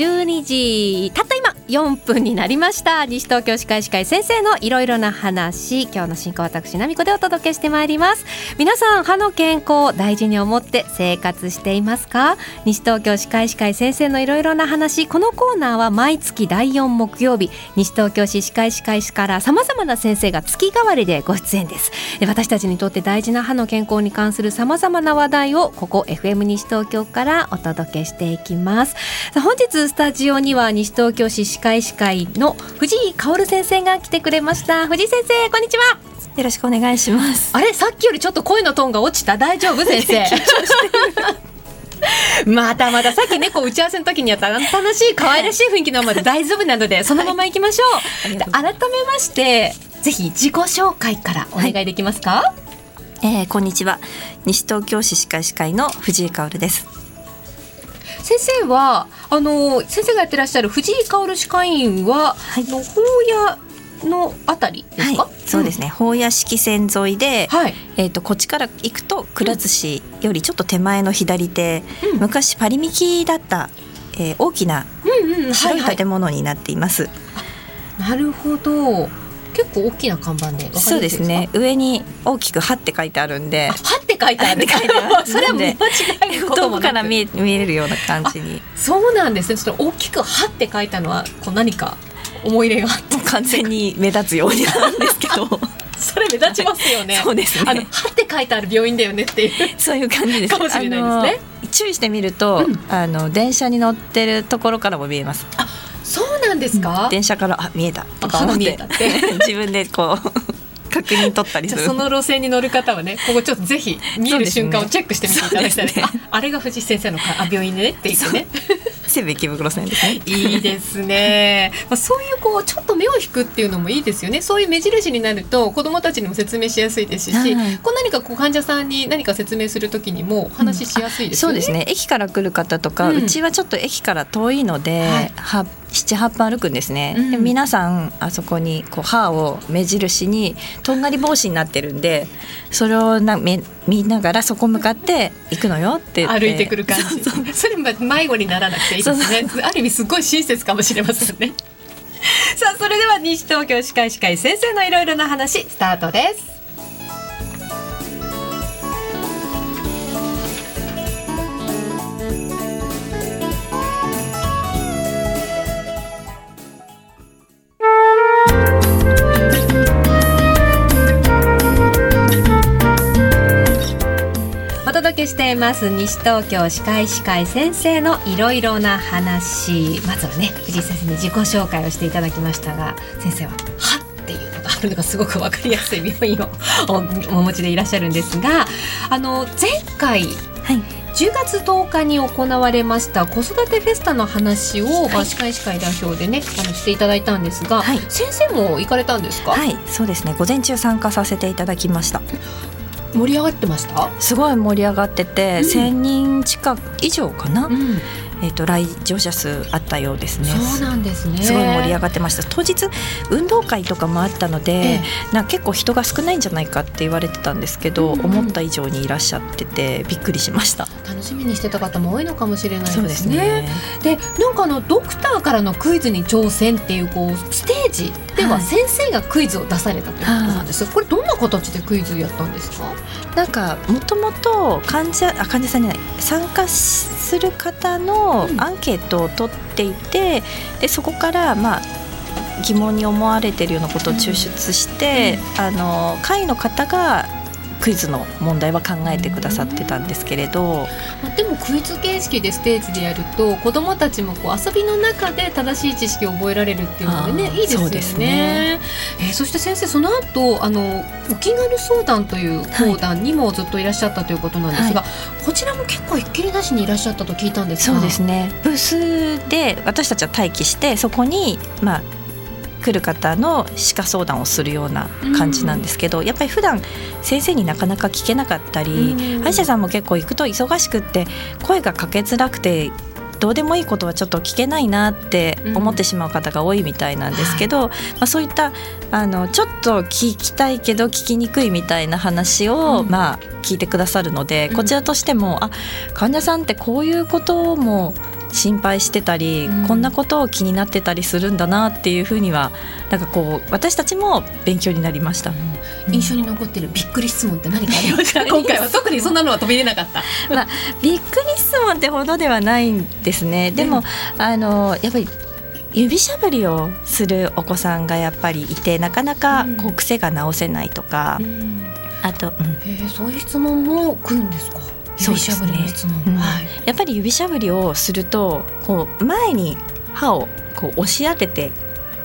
12時。たった4分になりました。西東京歯科医師会先生のいろいろな話。今日の進行私奈美子でお届けしてまいります。皆さん歯の健康大事に思って生活していますか？西東京歯科医師会先生のいろいろな話。このコーナーは毎月第4木曜日西東京市歯科医師会からさまざまな先生が月替わりでご出演です。私たちにとって大事な歯の健康に関するさまざまな話題をここ FM 西東京からお届けしていきます。本日スタジオには西東京市歯科医師会の藤井香先生が来てくれました。藤井先生こんにちは。よろしくお願いします。あれさっきよりちょっと声のトーンが落ちた。大丈夫先生？まだまださっきねこう打ち合わせの時にやった楽しい可愛らしい雰囲気のままで大丈夫なのでそのまま行きましょう、はい、改めましてぜひ自己紹介から。お願いできますか、はい、えー、こんにちは。西東京市歯科医師会の藤井香です先生はあの先生がやってらっしゃる藤井香歯科医院は、はい、の法屋のあたりですか、はい、そうですね。法屋敷線沿いで、はい、えーと、こっちから行くとくら寿司よりちょっと手前の左手、うん、昔パリミキだった、えー、大きな白い建物になっています。なるほど結構大きな看板でそうですね上に大きく「は」って書いてあるんで「は」って書いてある それは間違い遠くから見え見えるような感じにそうなんですねちょっと大きく「は」って書いたのはこう何か思い入れがあって完全に目立つようになんですけど それ目立ちますよね。そうですね。あの、はって書いてある病院だよねっていう。そういう感じです。かもしれないですね。注意してみると、うん、あの電車に乗ってるところからも見えます。あ、なんですか？電車からあ見えた。とか思って。自分でこう 確認取ったりする。その路線に乗る方はねここちょっとぜひ見える瞬間をチェックしてみていただきたいね、ね、あれが藤井先生のあ病院でねって言ってね。西武池袋線ですね。いいですね、まあ、そういうこうちょっと目を引くっていうのもいいですよね。そういう目印になると子どもたちにも説明しやすいですし、はい、こう何かこう患者さんに何か説明するときにも話しやすいですよね、うん、そうですね。駅から来る方とか、うん、うちはちょっと駅から遠いので、はい78分歩くんですね、うん、で皆さんあそこにこう歯を目印にとんがり帽子になってるんでそれをなめ見ながらそこ向かって行くのよって歩いてくる感じ。それ迷子にならなくていいですね。ある意味すごい親切かもしれませんね。さあそれでは西東京歯科医師会先生のいろいろな話スタートですいます。西東京歯科医師会先生のいろいろな話。まずはね藤井先生に自己紹介をしていただきましたが先生は「は」っていうのがあるのがすごく分かりやすい病院をお持ちでいらっしゃるんですがあの前回、はい。10月10日に行われました子育てフェスタの話を、はい、歯科医師会代表でねあのしていただいたんですが、はい、先生も行かれたんですか？はい。そうですね。午前中参加させていただきました盛り上がってました？すごい盛り上がってて、うん、1,000人近く以上かな、うん、えーと、来場者数あったようですね。そうなんですね。すごい盛り上がってました。当日運動会とかもあったので、ええ、な結構人が少ないんじゃないかって言われてたんですけど、うんうん、思った以上にいらっしゃっててびっくりしました。楽しみにしてた方も多いのかもしれないですね。で、ね、なんかあのドクターからのクイズに挑戦っていうこうステージでは先生がクイズを出されたということなんです、はい、これどんな形でクイズやったんですか？なんかもともと患者あ患者さんじゃない参加する方のアンケートを取っていて、うん、でそこからまあ疑問に思われているようなことを抽出して、うん、あの会の方がクイズの問題は考えてくださってたんですけれど、まあ、でもクイズ形式でステージでやると子どもたちもこう遊びの中で正しい知識を覚えられるっていうのでねいいですよね。そね。えー、そして先生その後あのお気軽相談という講談にもずっといらっしゃったということなんですが、はい、こちらも結構ひっきりなしにいらっしゃったと聞いたんですそうですね。ブースで私たちは待機してそこにまあ来る方の歯科相談をするような感じなんですけど、うん、やっぱり普段先生になかなか聞けなかったり、うん、歯医者さんも結構行くと忙しくって声がかけづらくてどうでもいいことはちょっと聞けないなって思ってしまう方が多いみたいなんですけど、うん、まあ、そういったあのちょっと聞きたいけど聞きにくいみたいな話を、うん、まあ、聞いてくださるので、こちらとしてもあ患者さんってこういうことも心配してたり、うん。こんなことを気になってたりするんだなっていうふうにはなんかこう私たちも勉強になりました。印象に残ってるびっくり質問って何かありました今回は特にそんなのは飛び出なかった。びっくり質問ってほどではないんですね。でも、あのやっぱり指しゃぶりをするお子さんがやっぱりいてなかなかこううん癖が直せないとか、あと、うん。へえそういう質問も来るんですか？指しゃぶりの質問、やっぱり指しゃぶりをするとこう前に歯をこう押し当てて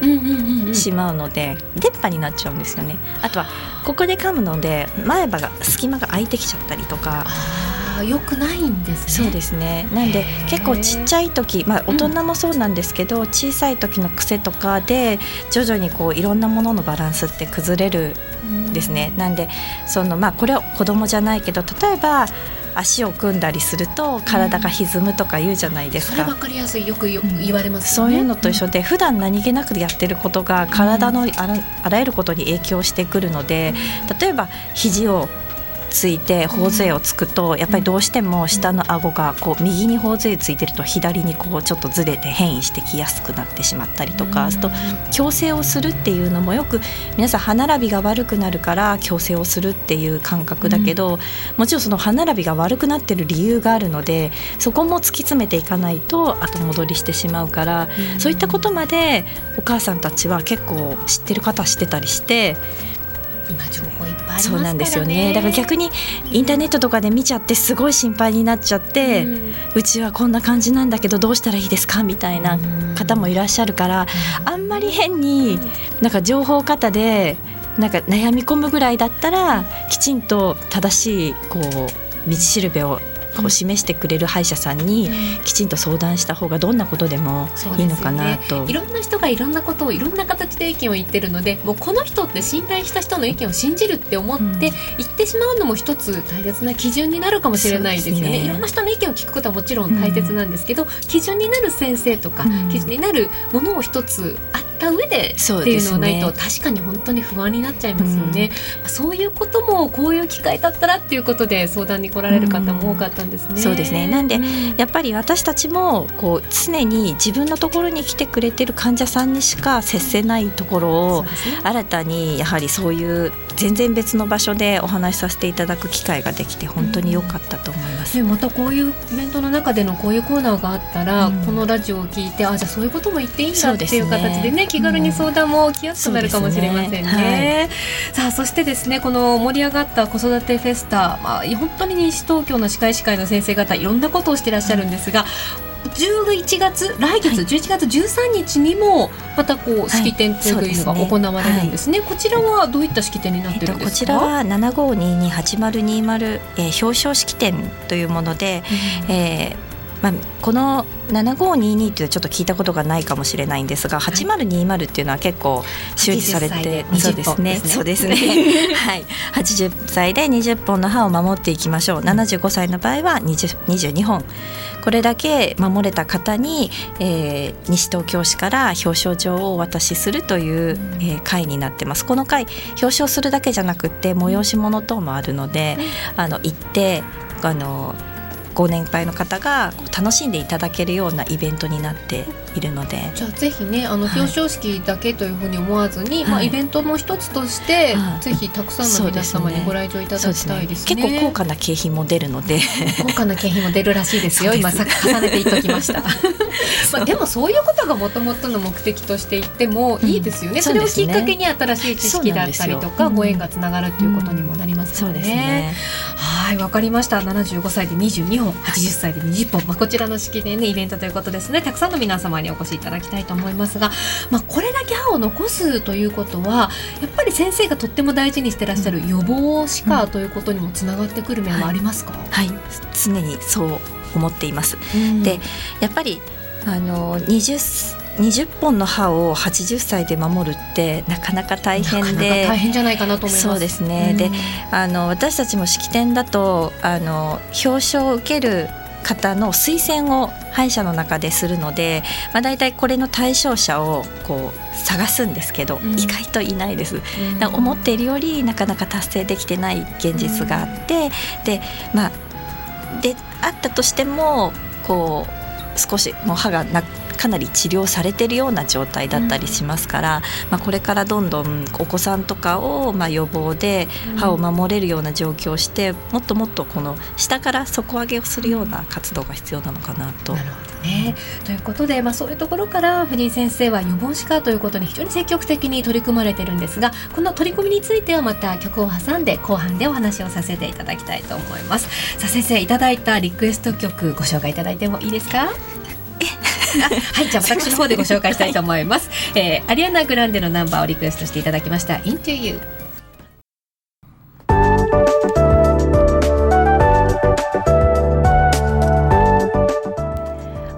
うんうんうんうん。しまうので、出っ歯になっちゃうんですよね。あとはここで噛むので前歯が隙間が空いてきちゃったりとか。ああ良くないんですね。そうですね。なんで結構ちっちゃい時、まあ、大人もそうなんですけど、小さい時の癖とかで徐々にこういろんなもののバランスって崩れるんですね。なんでその、まあ、これは子供じゃないけど例えば足を組んだりすると体が歪むとか言うじゃないですか。それ分かりやすいよく言われますよねそういうのと一緒で、普段何気なくやってることが体のあらあらゆることに影響してくるので、例えば肘をついて頬杖をつくと、やっぱりどうしても下の顎がこう右に頬杖ついてると左にこうちょっとずれて変異してきやすくなってしまったりとか、あと矯正をするっていうのもよく皆さん歯並びが悪くなるから矯正をするっていう感覚だけど、もちろんその歯並びが悪くなってる理由があるのでそこも突き詰めていかないと後戻りしてしまうから、そういったことまでお母さんたちは結構知ってる方は知ってたりして今情報いっぱいありますそうなんですよね。だから逆にインターネットとかで見ちゃってすごい心配になっちゃって、ううんちはこんな感じなんだけどどうしたらいいですかみたいな方もいらっしゃるから、あんまり変になんか情報型でなんか悩み込むぐらいだったらきちんと正しいこう道しるべをこう示してくれる歯医者さんにきちんと相談した方がどんなことでもいいのかなと。いろんな人がいろんなことをいろんな形で意見を言ってるのでもうこの人って信頼した人の意見を信じるって思って言ってしまうのも一つ大切な基準になるかもしれないですよね。ね。いろんな人の意見を聞くことはもちろん大切なんですけど、基準になる先生とか、うん。基準になるものを一つあった上でっていうのがないと、確かに本当に不安になっちゃいますよね、まあそういうこともこういう機会だったらっていうことで相談に来られる方も多かったんですね。そうですね。なんでうやっぱり私たちもこう常に自分のところに来てくれてる患者さんにしか接せないところを新たにやはりそういう全然別の場所でお話しさせていただく機会ができて本当に良かったと思います。ね、またこういうイベントの中でのこういうコーナーがあったら、うん。このラジオを聞いてあじゃあそういうことも言っていいんだっていう形でね気軽に相談も来やすくなるかもしれませんね。そうですねさあそしてですねこの盛り上がった子育てフェスタ、まあ、本当に西東京の歯科医師会の先生方いろんなことをしてらっしゃるんですが。11月来月11月13日にもまたこう式典というのが行われるんですね。こちらはどういった式典になっえってと、るんですか？こちらは75228020、えー表彰式典というもので、えーまあ、この7522ってちょっと聞いたことがないかもしれないんですが、8020っていうのは結構周知されて80歳でそうですね。20本ですね。そうですね。はい。80歳で20本の歯を守っていきましょう。75歳の場合は20 22本。これだけ守れた方に、えー西東京市から表彰状をお渡しするという、えー会になってます。この会表彰するだけじゃなくて催し物等もあるので、あの行ってあのご年配の方が楽しんでいただけるようなイベントになっているので。じゃあぜひねあのはい表彰式だけというふうに思わずに、まあ、はいイベントの一つとして、はいぜひたくさんの皆様にご来場いただきたいですね。結構高価な景品も出るので高価な景品も出るらしいですよ。今さ重ねて言っときました。まあでもそういうことがもともとの目的として言ってもいいですよね。うんそれをきっかけに新しい知識だったりとか、ご縁がつながるっていうことにもなりますそうよね。ですねはい、わかりました。75歳で22本、80歳で20本、まあ、こちらの式でね、イベントということですね。たくさんの皆様にお越しいただきたいと思いますが、まあ、これだけ歯を残すということは、やっぱり先生がとっても大事にしてらっしゃる予防歯科ということにもつながってくる面はありますか？はい。常にそう思っています。うん。でやっぱりあの 20, 20本の歯を80歳で守るってなかなか大変なかなかで大変じゃないかなと思います。そうですね、うん。であの私たちも式典だとあの表彰を受ける方の推薦を歯医者の中でするので、まあ、大体これの対象者をこう探すんですけど、うん。意外といないです。うん。思っているよりなかなか達成できてない現実があって、でまあであったとしてもこう少しもう歯がなかなり治療されてるような状態だったりしますから、うん、まあ、これからどんどんお子さんとかをまあ予防で歯を守れるような状況をして、もっともっとこの下から底上げをするような活動が必要なのかなと。なるほどね。ということで、まあ、そういうところから藤井先生は予防歯科ということに非常に積極的に取り組まれてるんですがこの取り組みについてはまた曲を挟んで後半でお話をさせていただきたいと思います。さあ先生いただいたリクエスト曲ご紹介いただいてもいいですか？はいじゃあ私の方でご紹介したいと思います、えー、アリアナ・グランデのナンバーをリクエストしていただきました「Into You」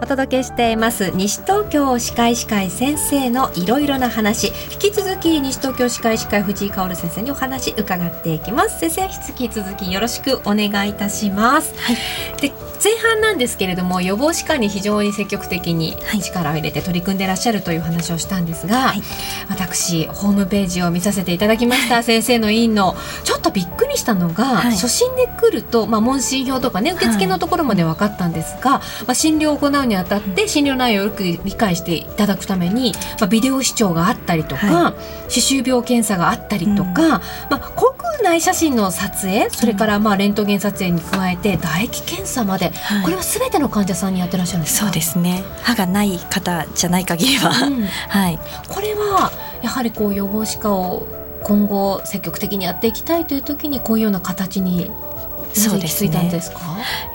お届けしています。西東京歯科医師会先生のいろいろな話。引き続き西東京歯科医師会藤井香先生にお話伺っていきます。先生引き続きよろしくお願いいたします、はい、で前半なんですけれども予防歯科に非常に積極的に力を入れて取り組んでいらっしゃるという話をしたんですが、はい、私ホームページを見させていただきました。先生の委員のちょっとびっくりしたのが、はい、初診で来ると、まあ、問診票とかね受付のところまで分かったんですが、まあ、診療を行うにあたって診療内容をよく理解していただくために、まあ、ビデオ視聴があったりとか、歯周病検査があったりとか、うん、まあ、口腔内写真の撮影それからまあレントゲン撮影に加えて唾液検査まで、はい、これはすべての患者さんにやってらっしゃるんですそうですね。歯がない方じゃない限りは、うん、はい、これはやはりこう予防歯科を今後積極的にやっていきたいという時にこういうような形にそうですね。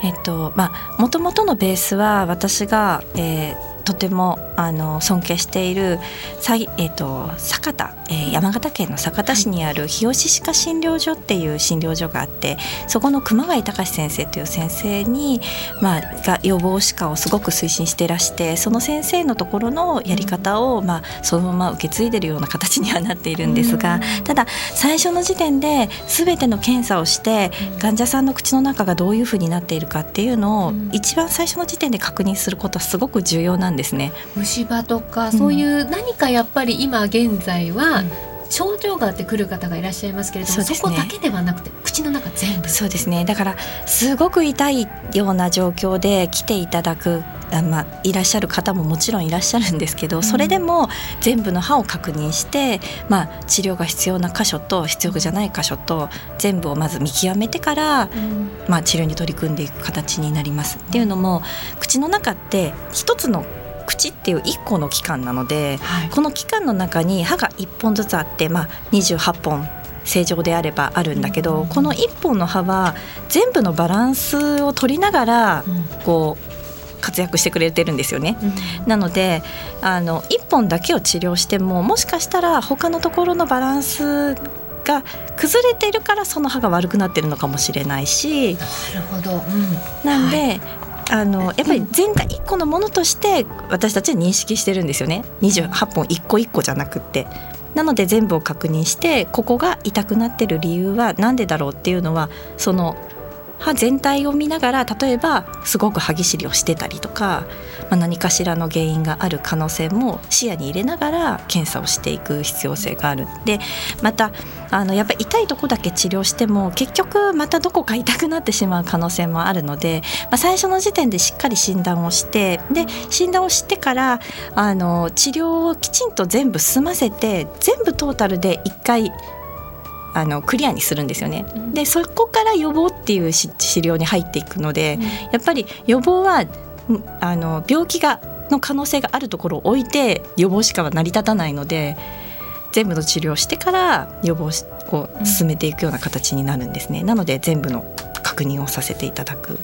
えっとまあもともとのベースは私が、えー、とてもあの尊敬している、えーと、酒田、えー、山形県の酒田市にある日吉歯科診療所っていう診療所があってそこの熊谷隆先生という先生に、まあ、が予防歯科をすごく推進していらしてその先生のところのやり方を、まあ、そのまま受け継いでるような形にはなっているんですが、ただ最初の時点で全ての検査をして患者さんの口の中がどういうふうになっているかっていうのを一番最初の時点で確認することはすごく重要なんんですね。虫歯とかそういう何かやっぱり今現在は、症状があってくる方がいらっしゃいますけれどもそ、ね,、こだけではなくて口の中全部。そうですね。だからすごく痛いような状況で来ていただくあまあ、いらっしゃる方ももちろんいらっしゃるんですけどそれでも全部の歯を確認して、まあ、治療が必要な箇所と必要じゃない箇所と全部をまず見極めてから、まあ、治療に取り組んでいく形になります。っていうのも口の中って一つの口っていう1個の器官なので、はい、この器官の中に歯が1本ずつあって、まあ、28本正常であればあるんだけど、うん、この1本の歯は全部のバランスを取りながら、こう活躍してくれてるんですよね。うん、なのであの1本だけを治療してももしかしたら他のところのバランスが崩れてるからその歯が悪くなってるのかもしれないし。なるほど、うん、なんで、はいあのやっぱり全体1個のものとして私たちは認識してるんですよね。28本1個1個じゃなくって。なので全部を確認してここが痛くなってる理由は何でだろうっていうのはその歯全体を見ながら例えばすごく歯ぎしりをしてたりとか、まあ、何かしらの原因がある可能性も視野に入れながら検査をしていく必要性がある。でまたあのやっぱり痛いとこだけ治療しても結局またどこか痛くなってしまう可能性もあるので、まあ、最初の時点でしっかり診断をしてで診断をしてからあの治療をきちんと全部済ませて全部トータルで1回あのクリアにするんですよね。でそこから予防っていう治療に入っていくので、やっぱり予防はあの病気がの可能性があるところを置いて予防しかは成り立たないので全部の治療をしてから予防を進めていくような形になるんですね。なので全部の確認をさせていただく。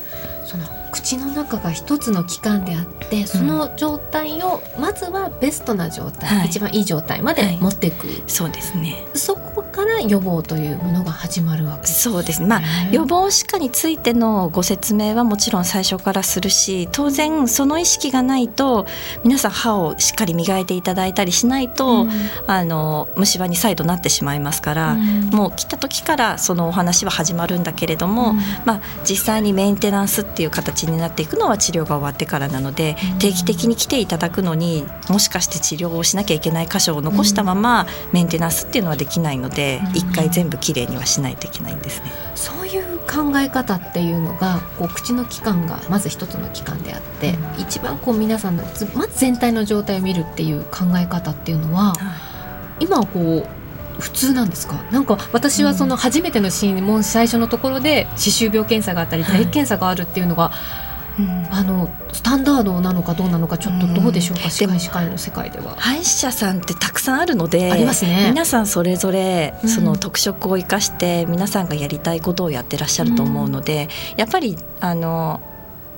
その口の中が一つの器官であってその状態をまずはベストな状態、一番いい状態まで持っていく、はい、そうですね。そこから予防というものが始まるわけです、ね、そうです。まあ予防歯科についてのご説明はもちろん最初からするし当然その意識がないと皆さん歯をしっかり磨いていただいたりしないと、うん、あの虫歯に再度なってしまいますから、うん、もう来た時からそのお話は始まるんだけれども、うん、まあ実際にメンテナンスっていう形になっていくのは治療が終わってからなので、定期的に来ていただくのにもしかして治療をしなきゃいけない箇所を残したままメンテナンスっていうのはできないので、一回全部きれいにはしないといけないんですね。そういう考え方っていうのがこう口の器官がまず一つの器官であって、うん。一番こう皆さんのずまず全体の状態を見るっていう考え方っていうのは今はこう普通なんですか？なんか私はその初めてのシーンも最初のところで歯周病検査があったりはい。唾液検査があるっていうのが、うん。あのスタンダードなのかどうなのかちょっとどうでしょうか、うん。歯科医師会の世界では。歯医者さんってたくさんあるのでありますね。皆さんそれぞれうん。その特色を生かして皆さんがやりたいことをやってらっしゃると思うので、やっぱりあの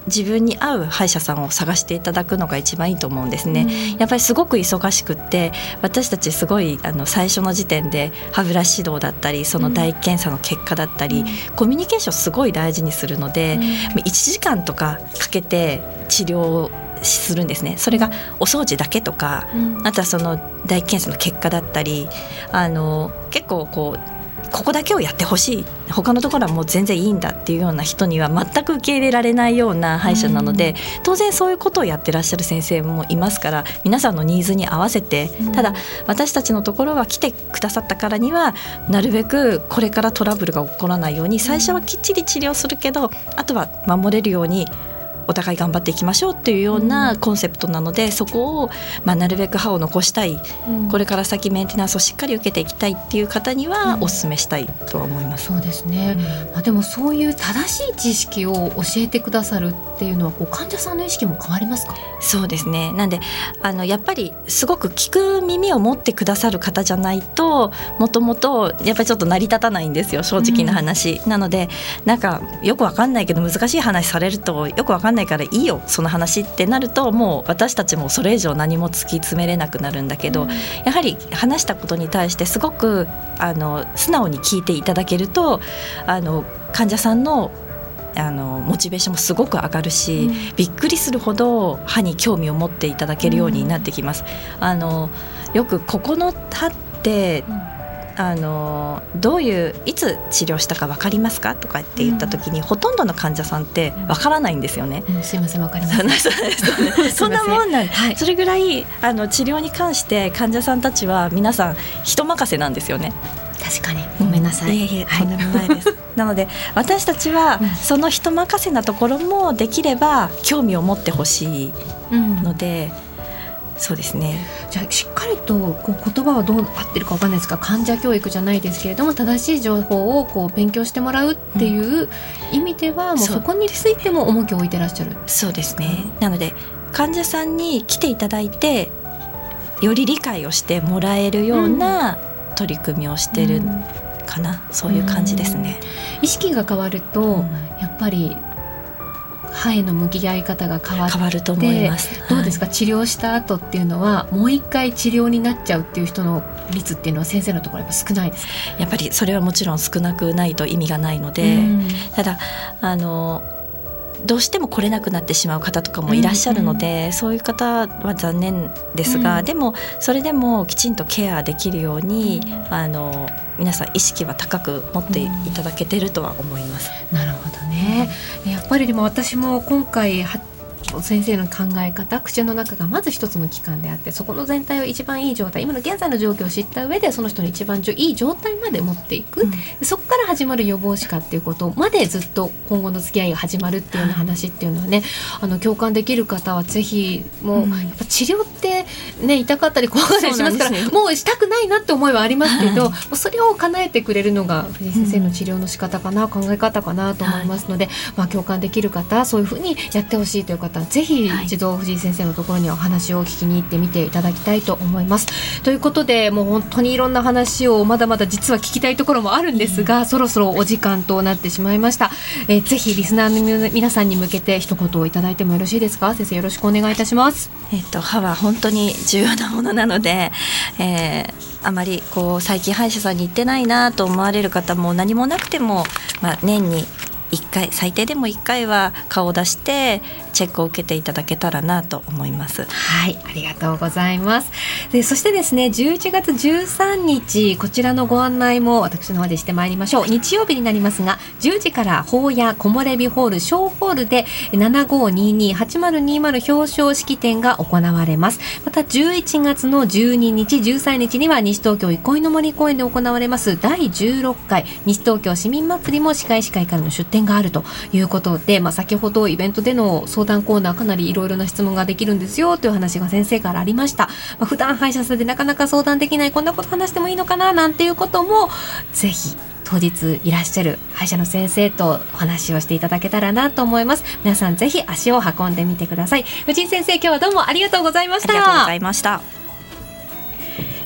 自分に合う歯医者さんを探していただくのが一番いいと思うんですね。やっぱりすごく忙しくって私たちすごいあの最初の時点で歯ブラシ指導だったりその唾液検査の結果だったり、コミュニケーションすごい大事にするので、1時間とかかけて治療をするんですね。それがお掃除だけとかうん。あとはその唾液検査の結果だったりあの結構こうここだけをやってほしい。他のところはもう全然いいんだっていうような人には全く受け入れられないような歯医者なので、当然そういうことをやってらっしゃる先生もいますから皆さんのニーズに合わせて、うん。ただ私たちのところは来てくださったからにはなるべくこれからトラブルが起こらないように最初はきっちり治療するけどあとは守れるようにお互い頑張っていきましょうっていうようなコンセプトなので、そこを、まあ、なるべく歯を残したい。これから先メンテナンスをしっかり受けていきたいっていう方にはうん。お勧めしたいとは思います。そうですね、まあ、でもそういう正しい知識を教えてくださるっていうのはこう患者さんの意識も変わりますか？そうですね。なんであのやっぱりすごく聞く耳を持ってくださる方じゃないともともとやっぱりちょっと成り立たないんですよ正直な話、なのでなんかよくわかんないけど難しい話されるとよくわかんないからいいよその話ってなるともう私たちもそれ以上何も突き詰めれなくなるんだけど、やはり話したことに対してすごくあの素直に聞いていただけるとあの患者さんのあのモチベーションもすごく上がるし、うん。びっくりするほど歯に興味を持っていただけるようになってきます。あのよくここの歯ってあのどういういつ治療したか分かりますか？とかって言った時に、ほとんどの患者さんって分からないんですよね。うんすいませんわかりますそうです そんなもんなんはい。それぐらいあの治療に関して患者さんたちは皆さん人任せなんですよね。確かに。ごめんなさい、いえいえ、はい。とんでもないです。なので私たちはうん。その人任せなところもできれば興味を持ってほしいうん。ので、そうですね。じゃあしっかりとこう言葉はどう合ってるかわかんないですが患者教育じゃないですけれども正しい情報をこう勉強してもらうっていう意味では、もうそうそこについても重きを置いてらっしゃる。そうですね。なので患者さんに来ていただいてより理解をしてもらえるような取り組みをしてるかな、そういう感じですね。意識が変わると、うんやっぱり歯への向き合い方が変わ変わると思います。どうですか？か、治療した後っていうのはもう一回治療になっちゃうっていう人の率っていうのは先生のところやっぱ少ないですか、やっぱりそれはもちろん少なくないと意味がないので、うんただあのどうしても来れなくなってしまう方とかもいらっしゃるので、そういう方は残念ですが、うんでもそれでもきちんとケアできるように、うんあの皆さん意識は高く持っていただけてるとは思います。なるほどね。やっぱりでも私も今回は先生の考え方口の中がまず一つの器官であってそこの全体を一番いい状態今の現在の状況を知った上でその人の一番いい状態まで持っていく、うん。そこから始まる予防歯科っていうことまでずっと今後の付き合いが始まるっていうような話っていうのはねあの共感できる方はぜひもう、うん。やっぱ治療ってね痛かったり怖かったりしますからそうなんですもうしたくないなって思いはありますけど、もうそれを叶えてくれるのが藤井先生の治療の仕方かな、考え方かなと思いますので、まあ、共感できる方そういうふうにやってほしいという方はぜひはい一度藤井先生のところにはお話を聞きに行ってみていただきたいと思います。ということでもう本当にいろんな話をまだまだ実は聞きたいところもあるんですが、そろそろお時間となってしまいました、えーぜひリスナーの皆さんに向けて一言をいただいてもよろしいですか？先生よろしくお願いいたします。えっと、歯は本当に重要なものなので、えーあまりこう最近歯医者さんに行ってないなと思われる方も何もなくても、まあ、年に1回最低でも1回は顔を出して、チェックを受けていただけたらなと思います。はいありがとうございます。でそしてですね11月13日こちらのご案内も私の方でしてまいりましょう。日曜日になりますが10時から法屋木漏れ日ホール小ホールで7522-8020表彰式典が行われます。また11月の12日13日には西東京憩いの森公園で行われます第16回西東京市民祭りも司会司会からの出展があるということで、まあ、先ほどイベントでの相相談コーナーかなりいろいろな質問ができるんですよという話が先生からありました、まあ、普段歯医者さんでなかなか相談できないこんなこと話してもいいのかななんていうこともぜひ当日いらっしゃる歯医者の先生とお話をしていただけたらなと思います。皆さんぜひ足を運んでみてください。藤井先生今日はどうもありがとうございました。ありがとうございました。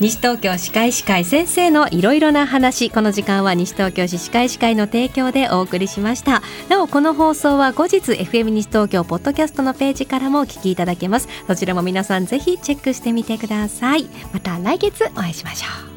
西東京歯科医師会先生のいろいろな話。この時間は西東京市歯科医師会の提供でお送りしました。なおこの放送は後日 FM 西東京ポッドキャストのページからもお聞きいただけます。そちらも皆さんぜひチェックしてみてください。また来月お会いしましょう。